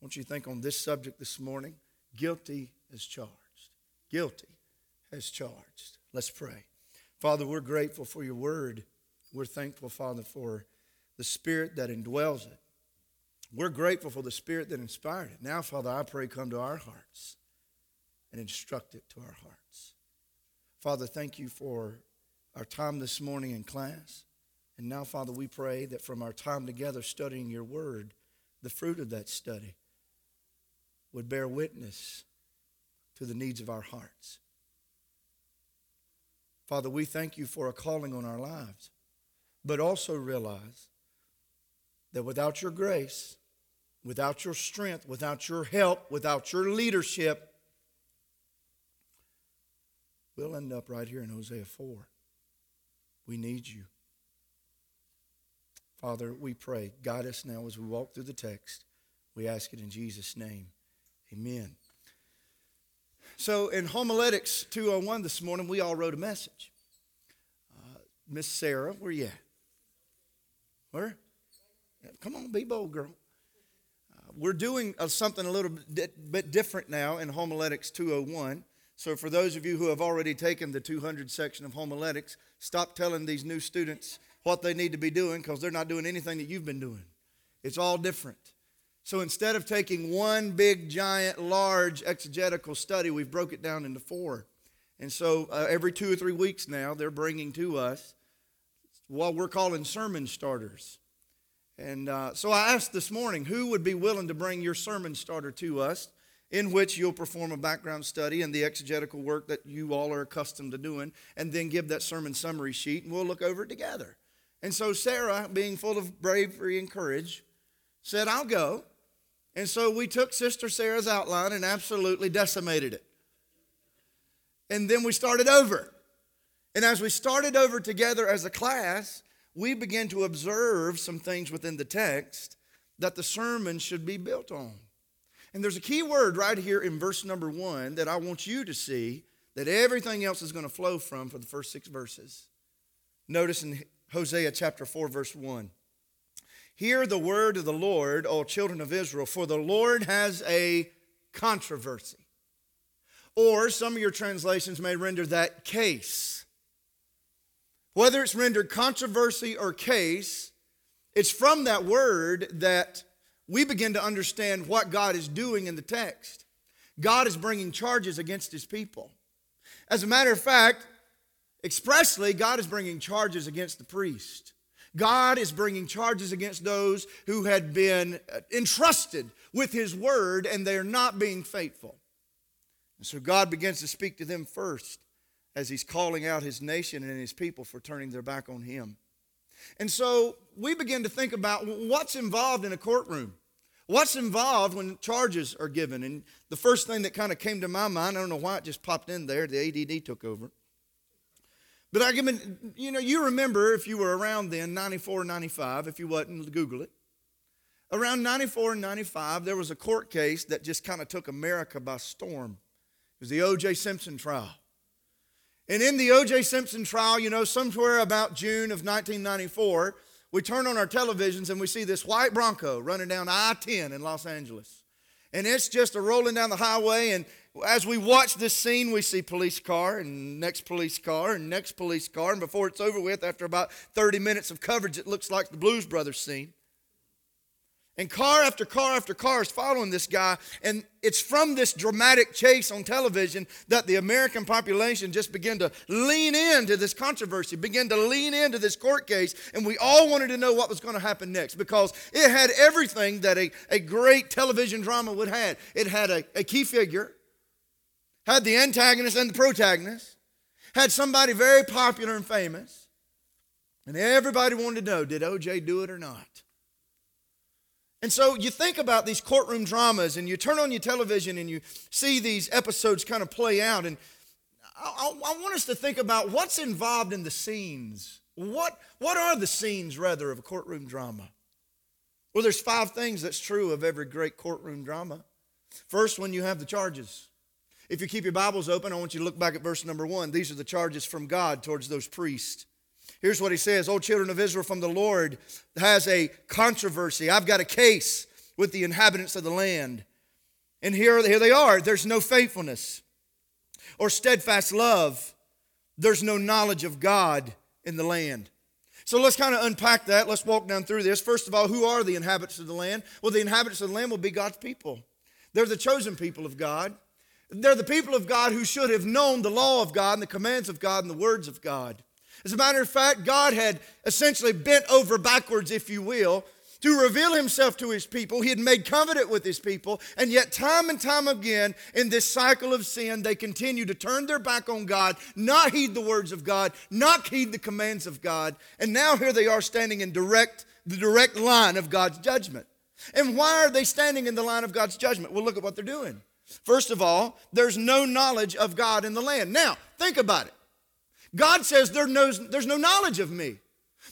want you to think on this subject this morning guilty as charged. Guilty as charged. Let's pray. Father, we're grateful for your word. We're thankful, Father, for the spirit that indwells it. We're grateful for the spirit that inspired it. Now, Father, I pray come to our hearts and instruct it to our hearts. Father, thank you for our time this morning in class. And now, Father, we pray that from our time together studying your word, the fruit of that study would bear witness to the needs of our hearts. Father, we thank you for a calling on our lives, but also realize that without your grace, without your strength, without your help, without your leadership, we'll end up right here in Hosea 4. We need you. Father, we pray, guide us now as we walk through the text. We ask it in Jesus' name. Amen. So in Homiletics 201 this morning, we all wrote a message. Uh, Miss Sarah, where you at? Where? Come on, be bold, girl. Uh, we're doing uh, something a little bit, bit different now in Homiletics 201. So for those of you who have already taken the 200 section of Homiletics, stop telling these new students what they need to be doing because they're not doing anything that you've been doing. It's all different. So instead of taking one big, giant, large exegetical study, we've broke it down into four. And so uh, every two or three weeks now, they're bringing to us what we're calling sermon starters. And uh, so I asked this morning, who would be willing to bring your sermon starter to us, in which you'll perform a background study and the exegetical work that you all are accustomed to doing, and then give that sermon summary sheet, and we'll look over it together. And so Sarah, being full of bravery and courage, said, I'll go. And so we took Sister Sarah's outline and absolutely decimated it. And then we started over. And as we started over together as a class, we began to observe some things within the text that the sermon should be built on. And there's a key word right here in verse number one that I want you to see that everything else is going to flow from for the first six verses. Notice in Hosea chapter 4, verse 1. Hear the word of the Lord, O children of Israel, for the Lord has a controversy. Or some of your translations may render that case. Whether it's rendered controversy or case, it's from that word that we begin to understand what God is doing in the text. God is bringing charges against his people. As a matter of fact, Expressly, God is bringing charges against the priest. God is bringing charges against those who had been entrusted with His word and they are not being faithful. And so God begins to speak to them first as He's calling out His nation and His people for turning their back on Him. And so we begin to think about what's involved in a courtroom. What's involved when charges are given? And the first thing that kind of came to my mind, I don't know why it just popped in there, the ADD took over. But I mean, you know, you remember if you were around then, 94, 95, if you wasn't, Google it. Around 94 and 95, there was a court case that just kind of took America by storm. It was the O.J. Simpson trial. And in the O.J. Simpson trial, you know, somewhere about June of 1994, we turn on our televisions and we see this white Bronco running down I 10 in Los Angeles. And it's just a rolling down the highway, and as we watch this scene, we see police car and next police car and next police car. And before it's over with, after about 30 minutes of coverage, it looks like the Blues Brothers scene. And car after car after car is following this guy. And it's from this dramatic chase on television that the American population just began to lean into this controversy, began to lean into this court case. And we all wanted to know what was going to happen next because it had everything that a, a great television drama would have. It had a, a key figure, had the antagonist and the protagonist, had somebody very popular and famous, and everybody wanted to know did OJ do it or not? And so you think about these courtroom dramas and you turn on your television and you see these episodes kind of play out. And I, I, want us to think about what's involved in the scenes. What, what are the scenes, rather, of a courtroom drama? Well, there's five things that's true of every great courtroom drama. First, when you have the charges. If you keep your Bibles open, I want you to look back at verse number one. These are the charges from God towards those priests. Here's what he says O children of Israel, from the Lord has a controversy. I've got a case. with the inhabitants of the land. And here, here they are. There's no faithfulness or steadfast love. There's no knowledge of God in the land. So let's kind of unpack that. Let's walk down through this. First of all, who are the inhabitants of the land? Well, the inhabitants of the land will be God's people. They're the chosen people of God. They're the people of God who should have known the law of God and the commands of God and the words of God. As a matter of fact, God had essentially bent over backwards, if you will, to reveal himself to his people. He had made covenant with his people, and yet, time and time again, in this cycle of sin, they continue to turn their back on God, not heed the words of God, not heed the commands of God, and now here they are standing in direct, the direct line of God's judgment. And why are they standing in the line of God's judgment? Well, look at what they're doing. First of all, there's no knowledge of God in the land. Now, think about it. God says there knows, there's no knowledge of me.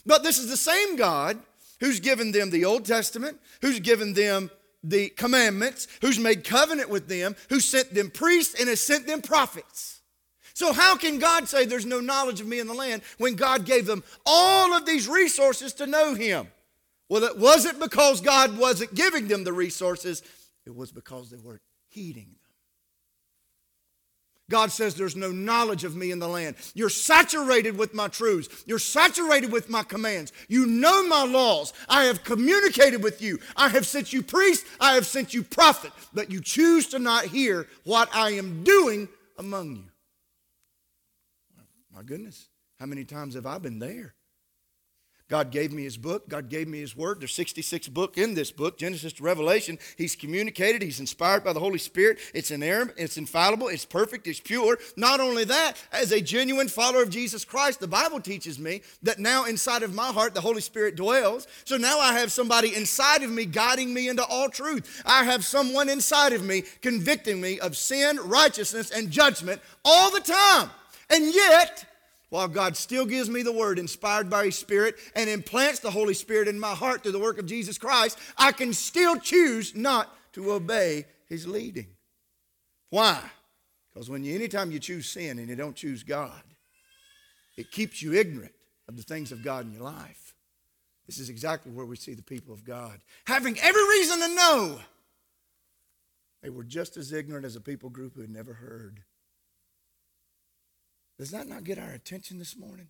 But this is the same God who's given them the Old Testament, who's given them the commandments, who's made covenant with them, who sent them priests and has sent them prophets. So, how can God say there's no knowledge of me in the land when God gave them all of these resources to know Him? Well, it wasn't because God wasn't giving them the resources, it was because they weren't heeding them. God says there's no knowledge of me in the land. You're saturated with my truths. You're saturated with my commands. You know my laws. I have communicated with you. I have sent you priest. I have sent you prophet. But you choose to not hear what I am doing among you. My goodness, how many times have I been there? God gave me his book. God gave me his word. There's 66 book in this book, Genesis to Revelation. He's communicated. He's inspired by the Holy Spirit. It's inerrant. It's infallible. It's perfect. It's pure. Not only that, as a genuine follower of Jesus Christ, the Bible teaches me that now inside of my heart, the Holy Spirit dwells. So now I have somebody inside of me guiding me into all truth. I have someone inside of me convicting me of sin, righteousness, and judgment all the time. And yet, while God still gives me the word inspired by His Spirit and implants the Holy Spirit in my heart through the work of Jesus Christ, I can still choose not to obey His leading. Why? Because when you, anytime you choose sin and you don't choose God, it keeps you ignorant of the things of God in your life. This is exactly where we see the people of God having every reason to know they were just as ignorant as a people group who had never heard. Does that not get our attention this morning?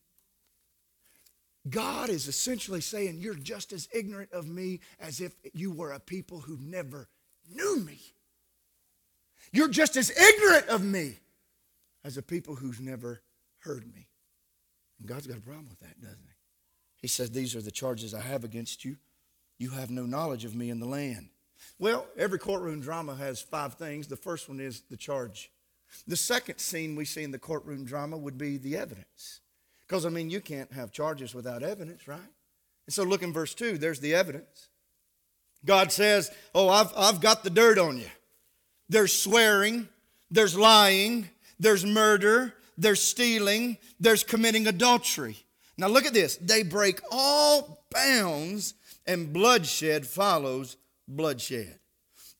God is essentially saying, You're just as ignorant of me as if you were a people who never knew me. You're just as ignorant of me as a people who's never heard me. And God's got a problem with that, doesn't he? He says, These are the charges I have against you. You have no knowledge of me in the land. Well, every courtroom drama has five things. The first one is the charge. The second scene we see in the courtroom drama would be the evidence. Because, I mean, you can't have charges without evidence, right? And so look in verse 2, there's the evidence. God says, Oh, I've, I've got the dirt on you. There's swearing, there's lying, there's murder, there's stealing, there's committing adultery. Now look at this. They break all bounds, and bloodshed follows bloodshed.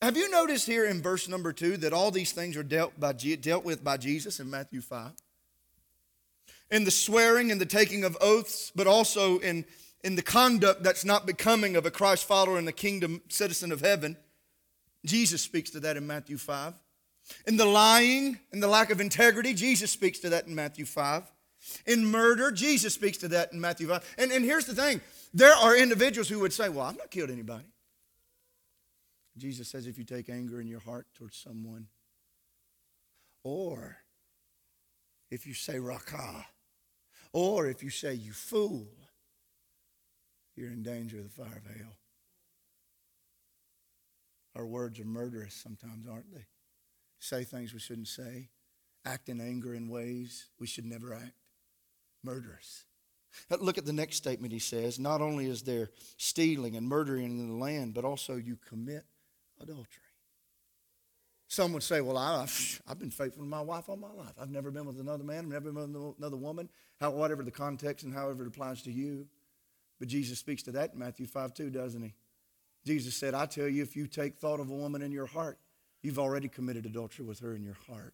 Have you noticed here in verse number two that all these things are dealt, by, dealt with by Jesus in Matthew 5? In the swearing and the taking of oaths, but also in, in the conduct that's not becoming of a Christ follower and the kingdom citizen of heaven. Jesus speaks to that in Matthew 5. In the lying and the lack of integrity, Jesus speaks to that in Matthew 5. In murder, Jesus speaks to that in Matthew 5. And, and here's the thing there are individuals who would say, Well, I've not killed anybody. Jesus says if you take anger in your heart towards someone, or if you say raca, or if you say you fool, you're in danger of the fire of hell. Our words are murderous sometimes, aren't they? Say things we shouldn't say, act in anger in ways we should never act. Murderous. Look at the next statement he says. Not only is there stealing and murdering in the land, but also you commit adultery. Some would say, Well, I, have been faithful to my wife all my life. I've never been with another man, I've never been with another woman, how, whatever the context and however it applies to you. But Jesus speaks to that in Matthew 5 2, doesn't he? Jesus said, I tell you, if you take thought of a woman in your heart, you've already committed adultery with her in your heart.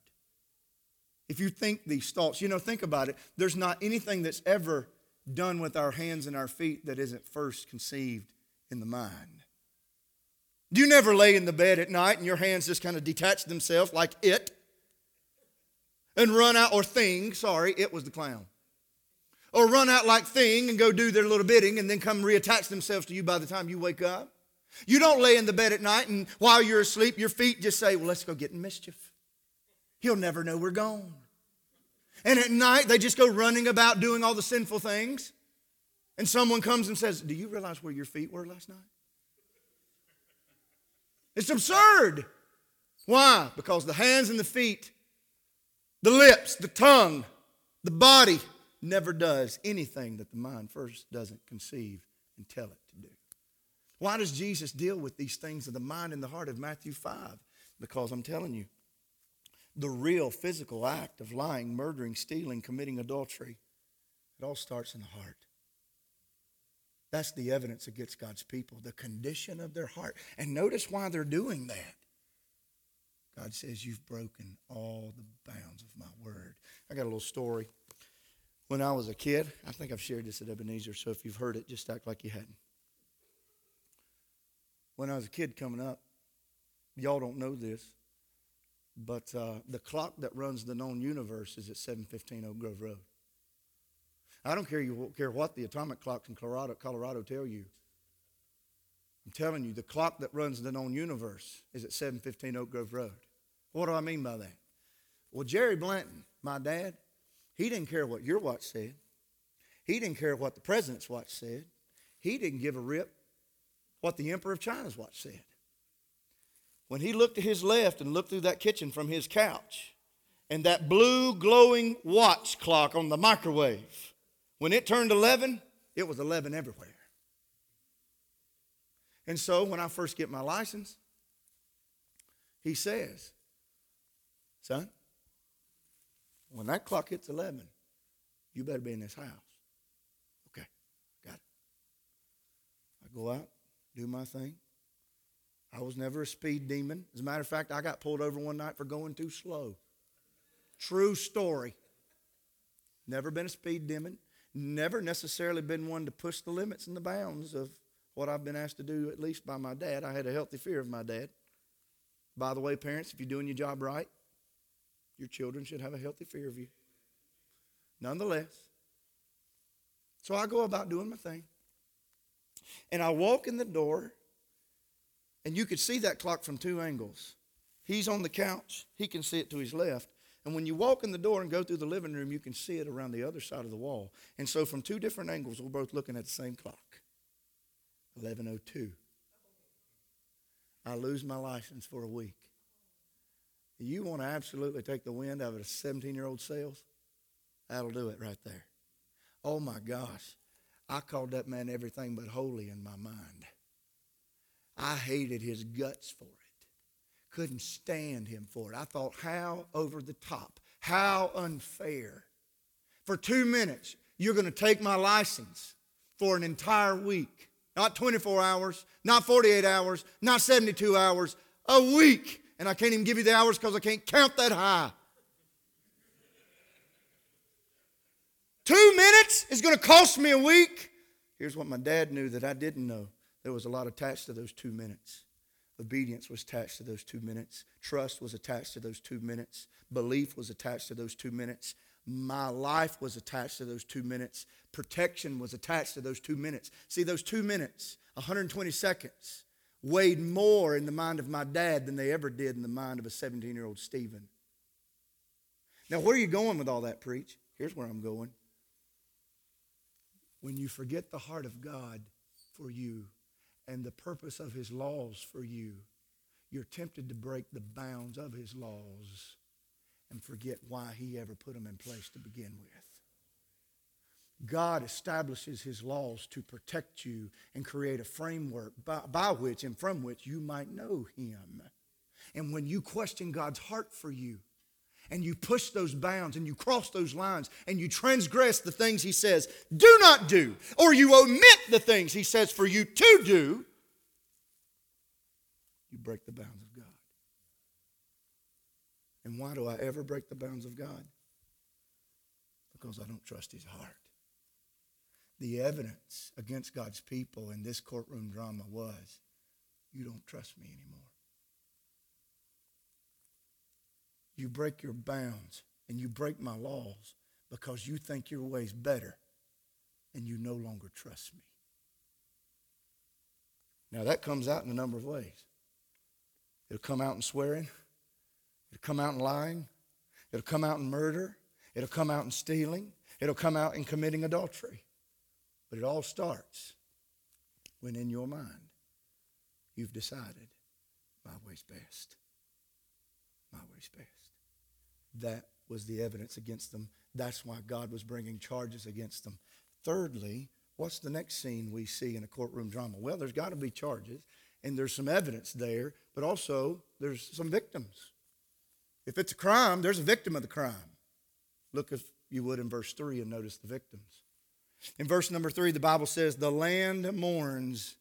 If you think these thoughts, you know, think about it. There's not anything that's ever done with our hands and our feet that isn't first conceived in the mind. Do you never lay in the bed at night and your hands just kind of detach themselves like it and run out, or thing, sorry, it was the clown. Or run out like thing and go do their little bidding and then come reattach themselves to you by the time you wake up? You don't lay in the bed at night and while you're asleep, your feet just say, Well, let's go get in mischief. He'll never know we're gone. And at night, they just go running about doing all the sinful things. And someone comes and says, Do you realize where your feet were last night? It's absurd. Why? Because the hands and the feet, the lips, the tongue, the body never does anything that the mind first doesn't conceive and tell it to do. Why does Jesus deal with these things of the mind and the heart of Matthew 5? Because I'm telling you, the real physical act of lying, murdering, stealing, committing adultery, it all starts in the heart. That's the evidence against God's people, the condition of their heart. And notice why they're doing that. God says, You've broken all the bounds of my word. I got a little story. When I was a kid, I think I've shared this at Ebenezer, so if you've heard it, just act like you hadn't. When I was a kid coming up, y'all don't know this, but uh, the clock that runs the known universe is at 715 Oak Grove Road. I don't care, you, care what the atomic clocks in Colorado, Colorado tell you. I'm telling you, the clock that runs the known universe is at 715 Oak Grove Road. What do I mean by that? Well, Jerry Blanton, my dad, he didn't care what your watch said. He didn't care what the president's watch said. He didn't give a rip what the emperor of China's watch said. When he looked to his left and looked through that kitchen from his couch, and that blue glowing watch clock on the microwave when it turned 11, it was 11 everywhere. And so when I first get my license, he says, Son, when that clock hits 11, you better be in this house. Okay, got it. I go out, do my thing. I was never a speed demon. As a matter of fact, I got pulled over one night for going too slow. True story. Never been a speed demon never necessarily been one to push the limits and the bounds of what I've been asked to do, at least by my dad. I had a healthy fear of my dad. By the way, parents, if you're doing your job right, your children should have a healthy fear of you. Nonetheless, so I go about doing my thing. And I walk in the door, and you could see that clock from two angles. He's on the couch, he can see it to his left. And when you walk in the door and go through the living room, you can see it around the other side of the wall. And so from two different angles, we're both looking at the same clock. 1102. I lose my license for a week. You want to absolutely take the wind out of a 17 year old sails? That'll do it right there. Oh my gosh. I called that man everything but holy in my mind. I hated his guts for it couldn't stand him for it. I thought, how over the top, how unfair. For two minutes, you're going to take my license for an entire week. Not 24 hours, not 48 hours, not 72 hours, a week. And I can't even give you the hours because I can't count that high. Two minutes is going to cost me a week. Here's what my dad knew that I didn't know there was a lot attached to those two minutes. Obedience was attached to those two minutes. Trust was attached to those two minutes. Belief was attached to those two minutes. My life was attached to those two minutes. Protection was attached to those two minutes. See, those two minutes, 120 seconds, weighed more in the mind of my dad than they ever did in the mind of a 17 year old Steven. Now, where are you going with all that, preach? Here's where I'm going. When you forget the heart of God for you, and the purpose of his laws for you, you're tempted to break the bounds of his laws and forget why he ever put them in place to begin with. God establishes his laws to protect you and create a framework by, by, which and from which you might know him. And when you question God's heart for you, and you push those bounds and you cross those lines and you transgress the things he says do not do, or you omit the things he says for you to do, you break the bounds of God. And why do I ever break the bounds of God? Because I don't trust his heart. The evidence against God's people in this courtroom drama was you don't trust me anymore. You break your bounds and you break my laws because you think your way's better and you no longer trust me. Now, that comes out in a number of ways. It'll come out in swearing, it'll come out in lying, it'll come out in murder, it'll come out in stealing, it'll come out in committing adultery. But it all starts when in your mind you've decided my way's best. My best. That was the evidence against them. That's why God was bringing charges against them. Thirdly, what's the next scene we see in a courtroom drama? Well, there's got to be charges, and there's some evidence there, but also there's some victims. If it's a crime, there's a victim of the crime. Look, if you would, in verse 3 and notice the victims. In verse number 3, the Bible says, The land mourns,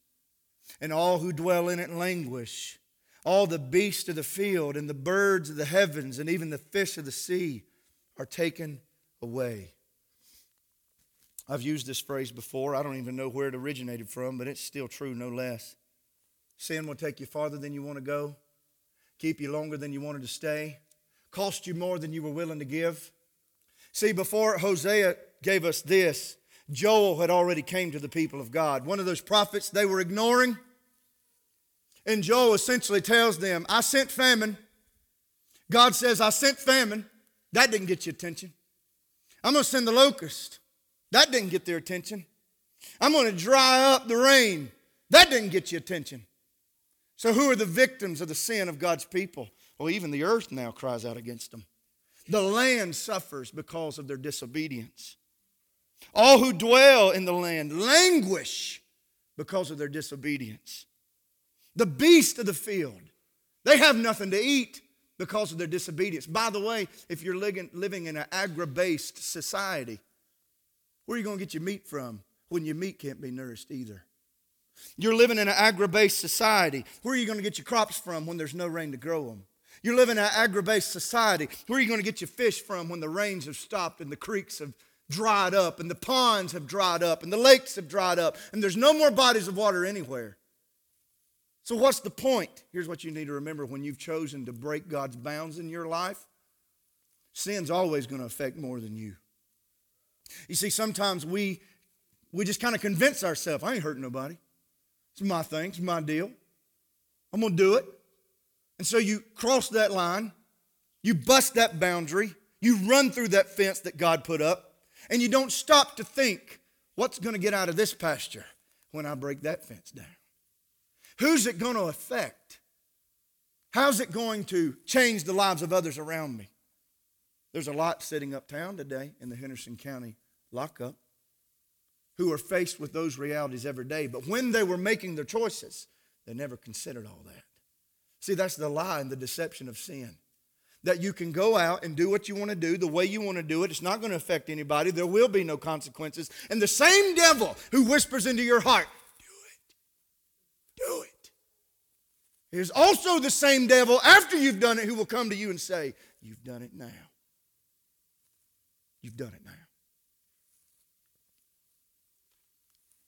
and all who dwell in it languish. All the beasts of the field, and the birds of the heavens, and even the fish of the sea are taken away. I've used this phrase before. I don't even know where it originated from, but it's still true, no less. Sin will take you farther than you want to go, keep you longer than you wanted to stay, cost you more than you were willing to give. See, before Hosea gave us this, Joel had already came to the people of God. One of those prophets they were ignoring. And Joel essentially tells them, I sent famine. God says, I sent famine. That didn't get your attention. I'm going to send the locust. That didn't get their attention. I'm going to dry up the rain. That didn't get your attention. So, who are the victims of the sin of God's people? Well, even the earth now cries out against them. The land suffers because of their disobedience. All who dwell in the land languish because of their disobedience. The beast of the field, they have nothing to eat because of their disobedience. By the way, if you're living in an agri based society, where are you going to get your meat from when your meat can't be nourished either? You're living in an agri based society. Where are you going to get your crops from when there's no rain to grow them? You're living in an agri based society. Where are you going to get your fish from when the rains have stopped and the creeks have dried up and the ponds have dried up and the lakes have dried up and there's no more bodies of water anywhere? So, what's the point? Here's what you need to remember when you've chosen to break God's bounds in your life sin's always going to affect more than you. You see, sometimes we, we just kind of convince ourselves, I ain't hurting nobody. It's my thing, it's my deal. I'm going to do it. And so you cross that line, you bust that boundary, you run through that fence that God put up, and you don't stop to think, what's going to get out of this pasture when I break that fence down? Who's it going to affect? How's it going to change the lives of others around me? There's a lot sitting uptown today in the Henderson County lockup who are faced with those realities every day. But when they were making their choices, they never considered all that. See, that's the lie and the deception of sin. That you can go out and do what you want to do the way you want to do it. It's not going to affect anybody. There will be no consequences. And the same devil who whispers into your heart, do it. It is also the same devil after you've done it who will come to you and say, You've done it now. You've done it now.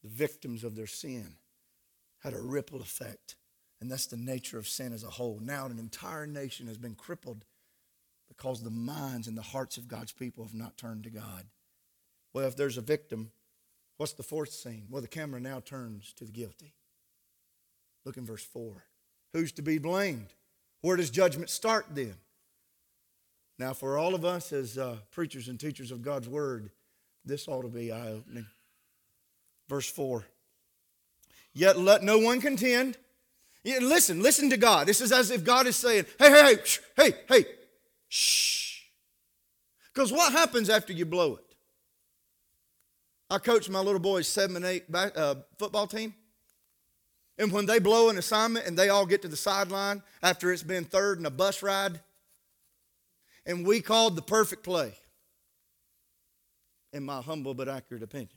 The victims of their sin had a ripple effect. And that's the nature of sin as a whole. Now, an entire nation has been crippled because the minds and the hearts of God's people have not turned to God. Well, if there's a victim, what's the fourth scene? Well, the camera now turns to the guilty. Look in verse 4. Who's to be blamed? Where does judgment start then? Now, for all of us as uh, preachers and teachers of God's Word, this ought to be eye opening. Verse 4. Yet let no one contend. Yeah, listen, listen to God. This is as if God is saying, hey, hey, hey, shh, hey, hey, shh. Because what happens after you blow it? I coached my little boys' seven and eight back, uh, football team. And when they blow an assignment and they all get to the sideline after it's been third in a bus ride, and we called the perfect play, in my humble but accurate opinion.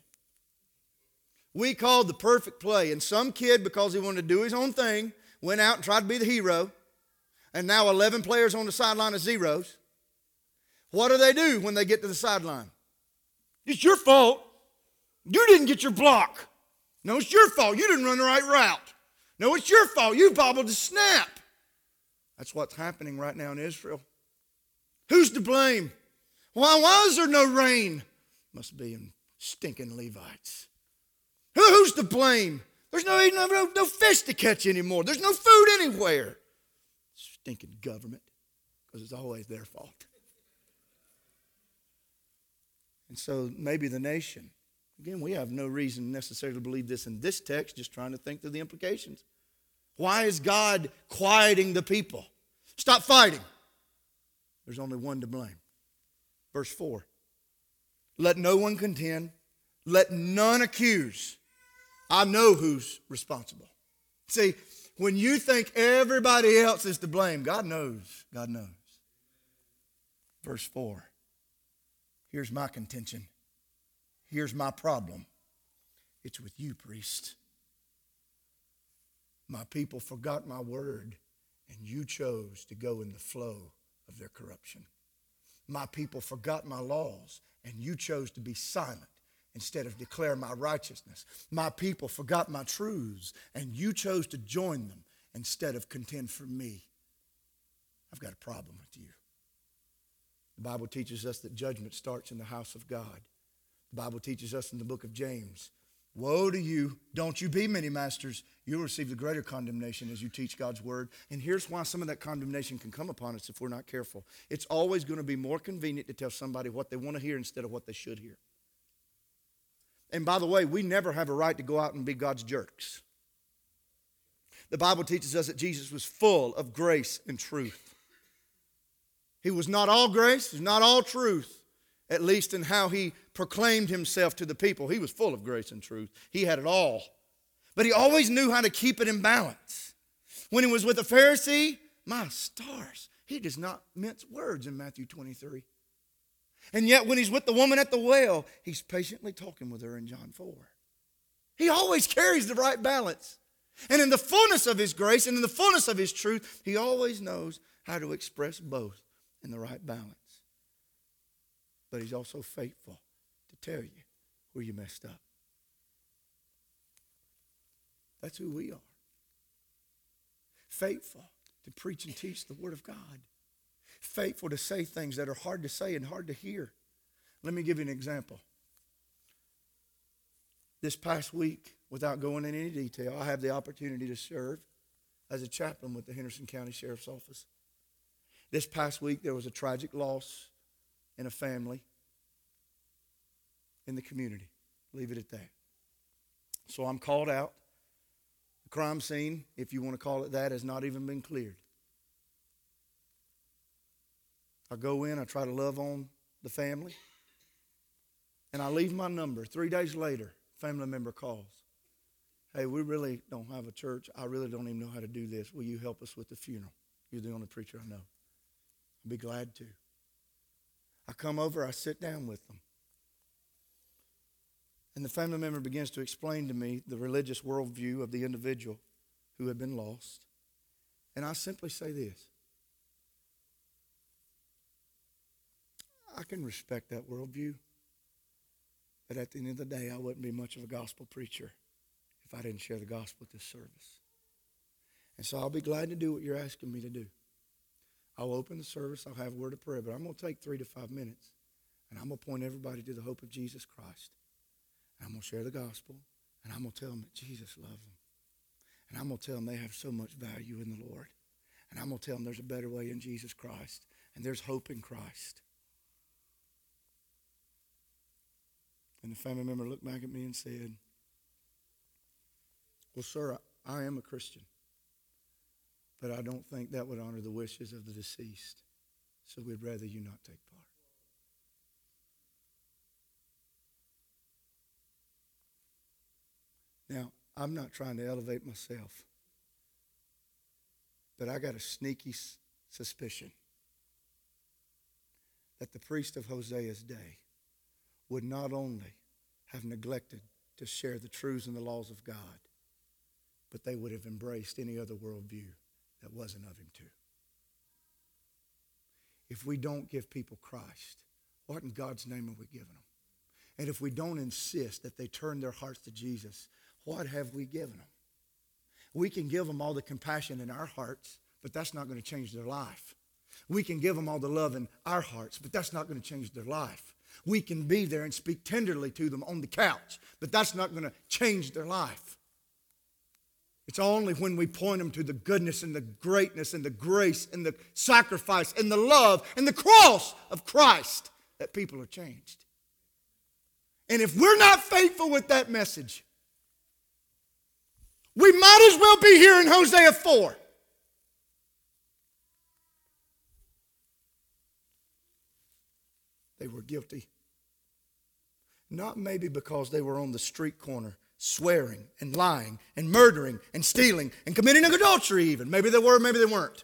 We called the perfect play, and some kid, because he wanted to do his own thing, went out and tried to be the hero, and now 11 players on the sideline are zeros. What do they do when they get to the sideline? It's your fault. You didn't get your block. No, it's your fault. You didn't run the right route. No, it's your fault. You bobbled the snap. That's what's happening right now in Israel. Who's to blame? Why why is there no rain? Must be in stinking Levites. Who, Who's to blame? There's no, no, no fish to catch anymore. There's no food anywhere. Stinking government, because it's always their fault. And so maybe the nation. Again, we have no reason necessarily to believe this in this text, just trying to think through the implications. Why is God quieting the people? Stop fighting. There's only one to blame. Verse 4 Let no one contend, let none accuse. I know who's responsible. See, when you think everybody else is to blame, God knows. God knows. Verse 4 Here's my contention. Here's my problem. It's with you, priest. My people forgot my word, and you chose to go in the flow of their corruption. My people forgot my laws, and you chose to be silent instead of declare my righteousness. My people forgot my truths, and you chose to join them instead of contend for me. I've got a problem with you. The Bible teaches us that judgment starts in the house of God. The Bible teaches us in the book of James Woe to you, don't you be many masters. You'll receive the greater condemnation as you teach God's word. And here's why some of that condemnation can come upon us if we're not careful. It's always going to be more convenient to tell somebody what they want to hear instead of what they should hear. And by the way, we never have a right to go out and be God's jerks. The Bible teaches us that Jesus was full of grace and truth. He was not all grace, he's not all truth, at least in how he proclaimed himself to the people. He was full of grace and truth, he had it all. But he always knew how to keep it in balance. When he was with the Pharisee, my stars, he does not mince words in Matthew 23. And yet, when he's with the woman at the well, he's patiently talking with her in John 4. He always carries the right balance. And in the fullness of his grace and in the fullness of his truth, he always knows how to express both in the right balance. But he's also faithful to tell you where you messed up. That's who we are. Faithful to preach and teach the Word of God faithful to say things that are hard to say and hard to hear. Let me give you an example. This past week, without going into any detail, I have the opportunity to serve as a chaplain with the Henderson County Sheriff's Office. This past week, there was a tragic loss in a family in the community. Leave it at that. So I'm called out. The crime scene, if you want to call it that, has not even been cleared. I go in, I try to love on the family, and I leave my number. Three days later, family member calls. Hey, we really don't have a church. I really don't even know how to do this. Will you help us with the funeral? You're the only preacher I know. I'd be glad to. I come over, I sit down with them. And the family member begins to explain to me the religious worldview of the individual who had been lost. And I simply say this I can respect that worldview. But at the end of the day, I wouldn't be much of a gospel preacher if I didn't share the gospel at this service. And so I'll be glad to do what you're asking me to do. I'll open the service, I'll have a word of prayer, but I'm going to take three to five minutes and I'm going to point everybody to the hope of Jesus Christ. And I'm going to share the gospel and I'm going to tell them that Jesus loves them. And I'm going to tell them they have so much value in the Lord. And I'm going to tell them there's a better way in Jesus Christ and there's hope in Christ. And the family member looked back at me and said, Well, sir, I, I am a Christian, but I don't think that would honor the wishes of the deceased, so we'd rather you not take part. Now, I'm not trying to elevate myself, but I got a sneaky suspicion that the priest of Hosea's day would not only have neglected to share the truths and the laws of God, but they would have embraced any other worldview that wasn't of Him too. If we don't give people Christ, what in God's name are we giving them? And if we don't insist that they turn their hearts to Jesus, what have we given them? We can give them all the compassion in our hearts, but that's not going to change their life. We can give them all the love in our hearts, but that's not going to change their life. We can be there and speak tenderly to them on the couch, but that's not going to change their life. It's only when we point them to the goodness and the greatness and the grace and the sacrifice and the love and the cross of Christ that people are changed. And if we're not faithful with that message, we might as well be here in Hosea 4. They were guilty. Not maybe because they were on the street corner swearing and lying and murdering and stealing and committing adultery, even. Maybe they were, maybe they weren't.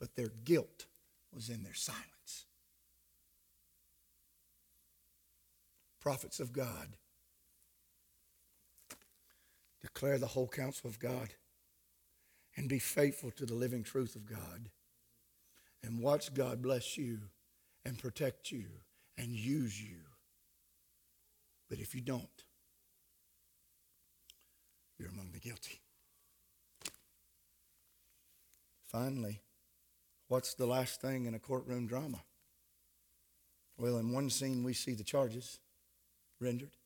But their guilt was in their silence. Prophets of God declare the whole counsel of God and be faithful to the living truth of God and watch God bless you and protect you and use you. But if you don't, you're among the guilty. Finally, what's the last thing in a courtroom drama? Well, in one scene, we see the charges rendered.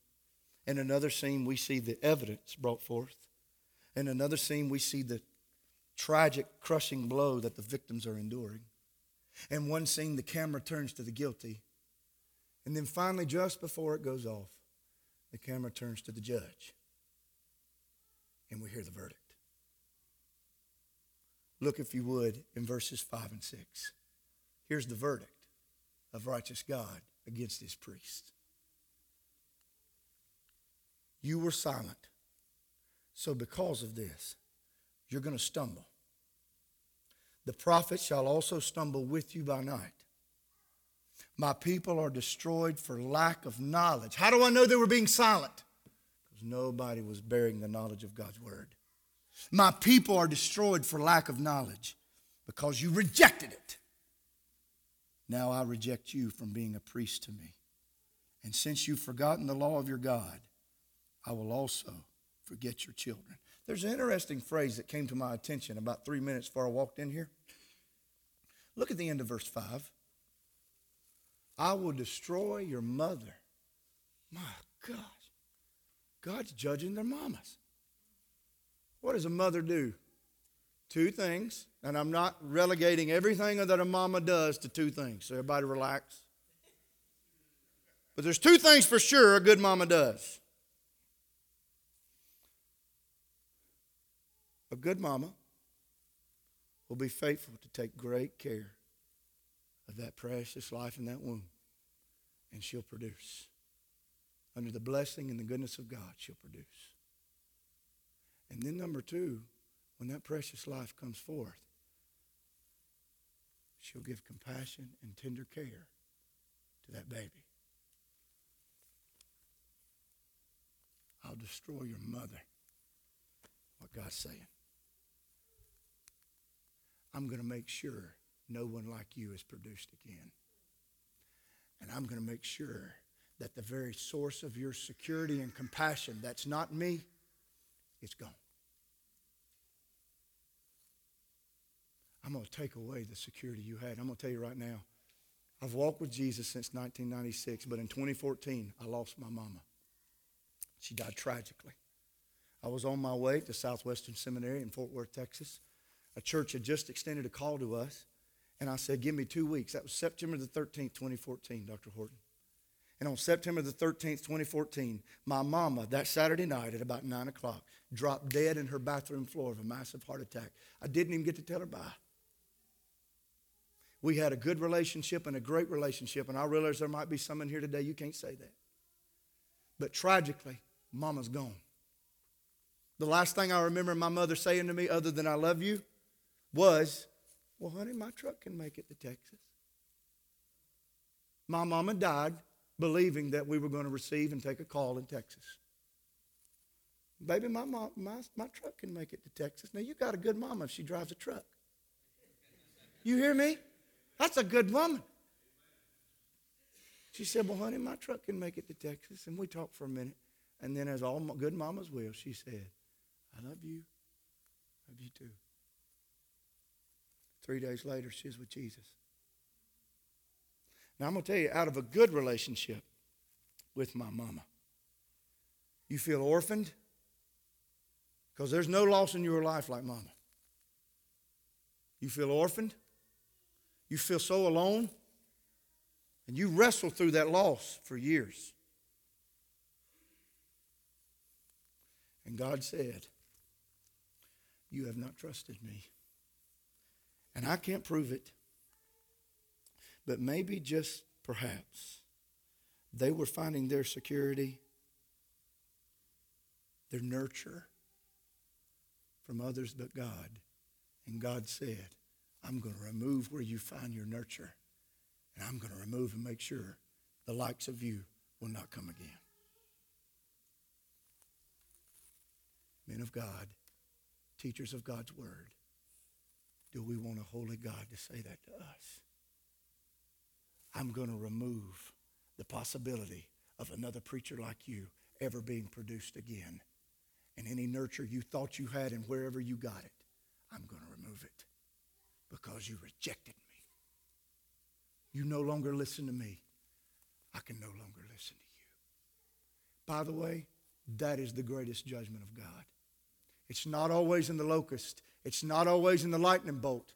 In another scene, we see the evidence brought forth. In another scene, we see the tragic, crushing blow that the victims are enduring. In one scene, the camera turns to the guilty. And then finally, just before it goes off, the camera turns to the judge. And we hear the verdict. Look, if you would, in verses 5 and 6. Here's the verdict of righteous God against his priest. You were silent. So, because of this, you're going to stumble. The prophet shall also stumble with you by night. My people are destroyed for lack of knowledge. How do I know they were being silent? Because nobody was bearing the knowledge of God's word. My people are destroyed for lack of knowledge because you rejected it. Now I reject you from being a priest to me. And since you've forgotten the law of your God, I will also forget your children. There's an interesting phrase that came to my attention about three minutes before I walked in here. Look at the end of verse 5. I will destroy your mother. My gosh. God's judging their mamas. What does a mother do? Two things. And I'm not relegating everything that a mama does to two things. So everybody relax. But there's two things for sure a good mama does. A good mama will be faithful to take great care of that precious life in that womb, and she'll produce. Under the blessing and the goodness of God, she'll produce. And then, number two, when that precious life comes forth, she'll give compassion and tender care to that baby. I'll destroy your mother. What God's saying. I'm going to make sure no one like you is produced again. And I'm going to make sure that the very source of your security and compassion, that's not me, it's gone. I'm going to take away the security you had. I'm going to tell you right now, I've walked with Jesus since 1996, but in 2014, I lost my mama. She died tragically. I was on my way to Southwestern Seminary in Fort Worth, Texas a church had just extended a call to us. And I said, Give me two weeks. That was September the 13th, 2014, Dr. Horton. And on September the 13th, 2014, my mama, that Saturday night at about 9 o'clock, dropped dead in her bathroom floor of a massive heart attack. I didn't even get to tell her bye. We had a good relationship and a great relationship, and I realize there might be some in here today you can't say that. But tragically, mama's gone. The last thing I remember my mother saying to me, other than I love you, was, well, honey, my truck can make it to Texas. My mama died believing that we were going to receive and take a call in Texas. Baby, my, mom, my, my truck can make it to Texas. Now, you got a good mama if she drives a truck. You hear me? That's a good woman. She said, Well, honey, my truck can make it to Texas. And we talked for a minute. And then, as all good mamas will, she said, I love you I Love you too. Three days later, she's with Jesus. Now, I'm going to tell you, out of a good relationship with my mama, you feel orphaned because there's no loss in your life like mama. You feel orphaned. You feel so alone. And you wrestle through that loss for years. And God said, You have not trusted me. And I can't prove it. But maybe just perhaps they were finding their security, their nurture from others but God. And God said, I'm going to remove where you find your nurture, and I'm going to remove and make sure the likes of you will not come again. Men of God, teachers of God's word, do we want a holy God to say that to us? I'm going to remove the possibility of another preacher like you ever being produced again. And any nurture you thought you had and wherever you got it, I'm going to remove it because you rejected me. You no longer listen to me. I can no longer listen to you. By the way, that is the greatest judgment of God. It's not always in the locust, it's not always in the lightning bolt.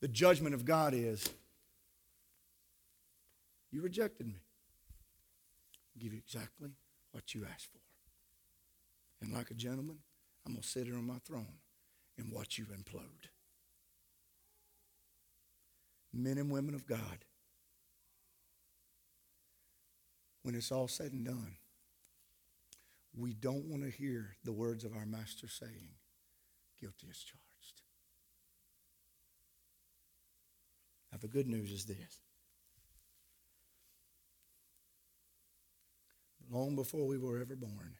The judgment of God is you rejected me. I'll give you exactly what you asked for. And like a gentleman, I'm going to sit here on my throne and watch you implode. Men and women of God, when it's all said and done, we don't want to hear the words of our master saying, guilty as charged. Now, the good news is this. Long before we were ever born,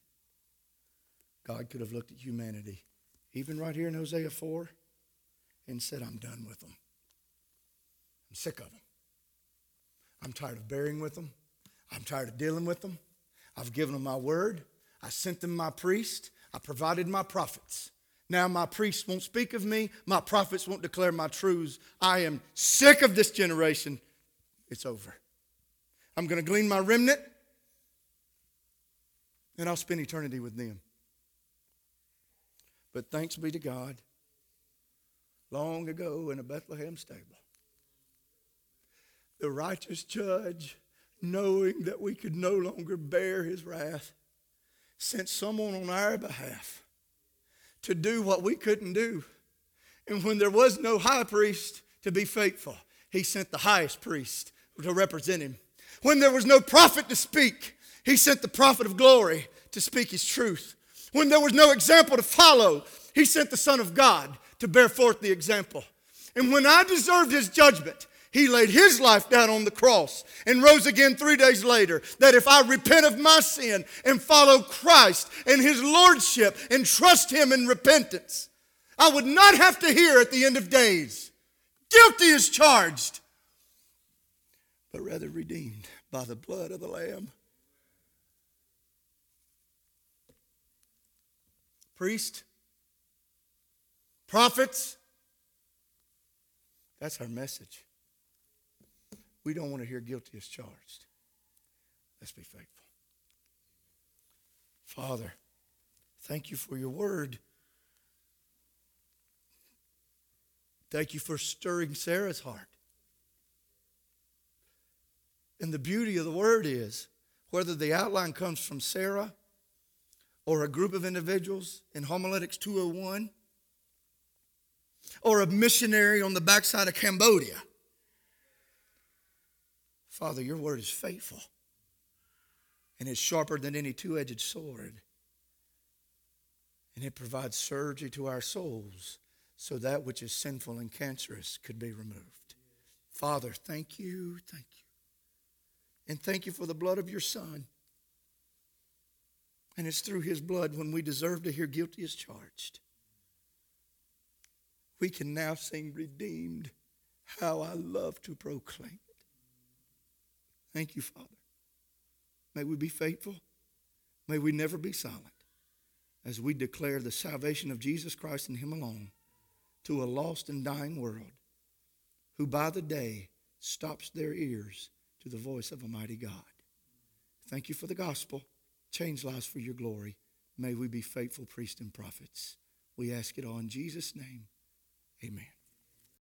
God could have looked at humanity, even right here in Hosea 4, and said, I'm done with them. I'm sick of them. I'm tired of bearing with them. I'm tired of dealing with them. I've given them my word. I sent them my priest. I provided my prophets. Now my priests won't speak of me. My prophets won't declare my truths. I am sick of this generation. It's over. I'm going to glean my remnant, and I'll spend eternity with them. But thanks be to God, long ago in a Bethlehem stable, the righteous judge, knowing that we could no longer bear his wrath, sent someone on our behalf to do what we couldn't do. And when there was no high priest to be faithful, he sent the highest priest to represent him. When there was no prophet to speak, he sent the prophet of glory to speak his truth. When there was no example to follow, he sent the Son of God to bear forth the example. And when I deserved his judgment, he laid his life down on the cross and rose again three days later. That if I repent of my sin and follow Christ and his lordship and trust him in repentance, I would not have to hear at the end of days, guilty is charged, but rather redeemed by the blood of the Lamb. Priest, prophets, that's our message. We don't want to hear guilty as charged. Let's be faithful. Father, thank you for your word. Thank you for stirring Sarah's heart. And the beauty of the word is whether the outline comes from Sarah or a group of individuals in Homiletics 201 or a missionary on the backside of Cambodia Father, your word is faithful and it's sharper than any two edged sword. And it provides surgery to our souls so that which is sinful and cancerous could be removed. Father, thank you, thank you. And thank you for the blood of your Son. And it's through his blood when we deserve to hear guilty as charged. We can now sing redeemed. How I love to proclaim. It. Thank you, Father. May we be faithful. May we never be silent. as we declare the salvation of Jesus Christ and Him alone to a lost and dying world who by the day stops their ears to the voice of a mighty God. Thank you for the gospel. Change lives for your glory. May we be faithful priests and prophets. We ask it all in Jesus' name. Amen.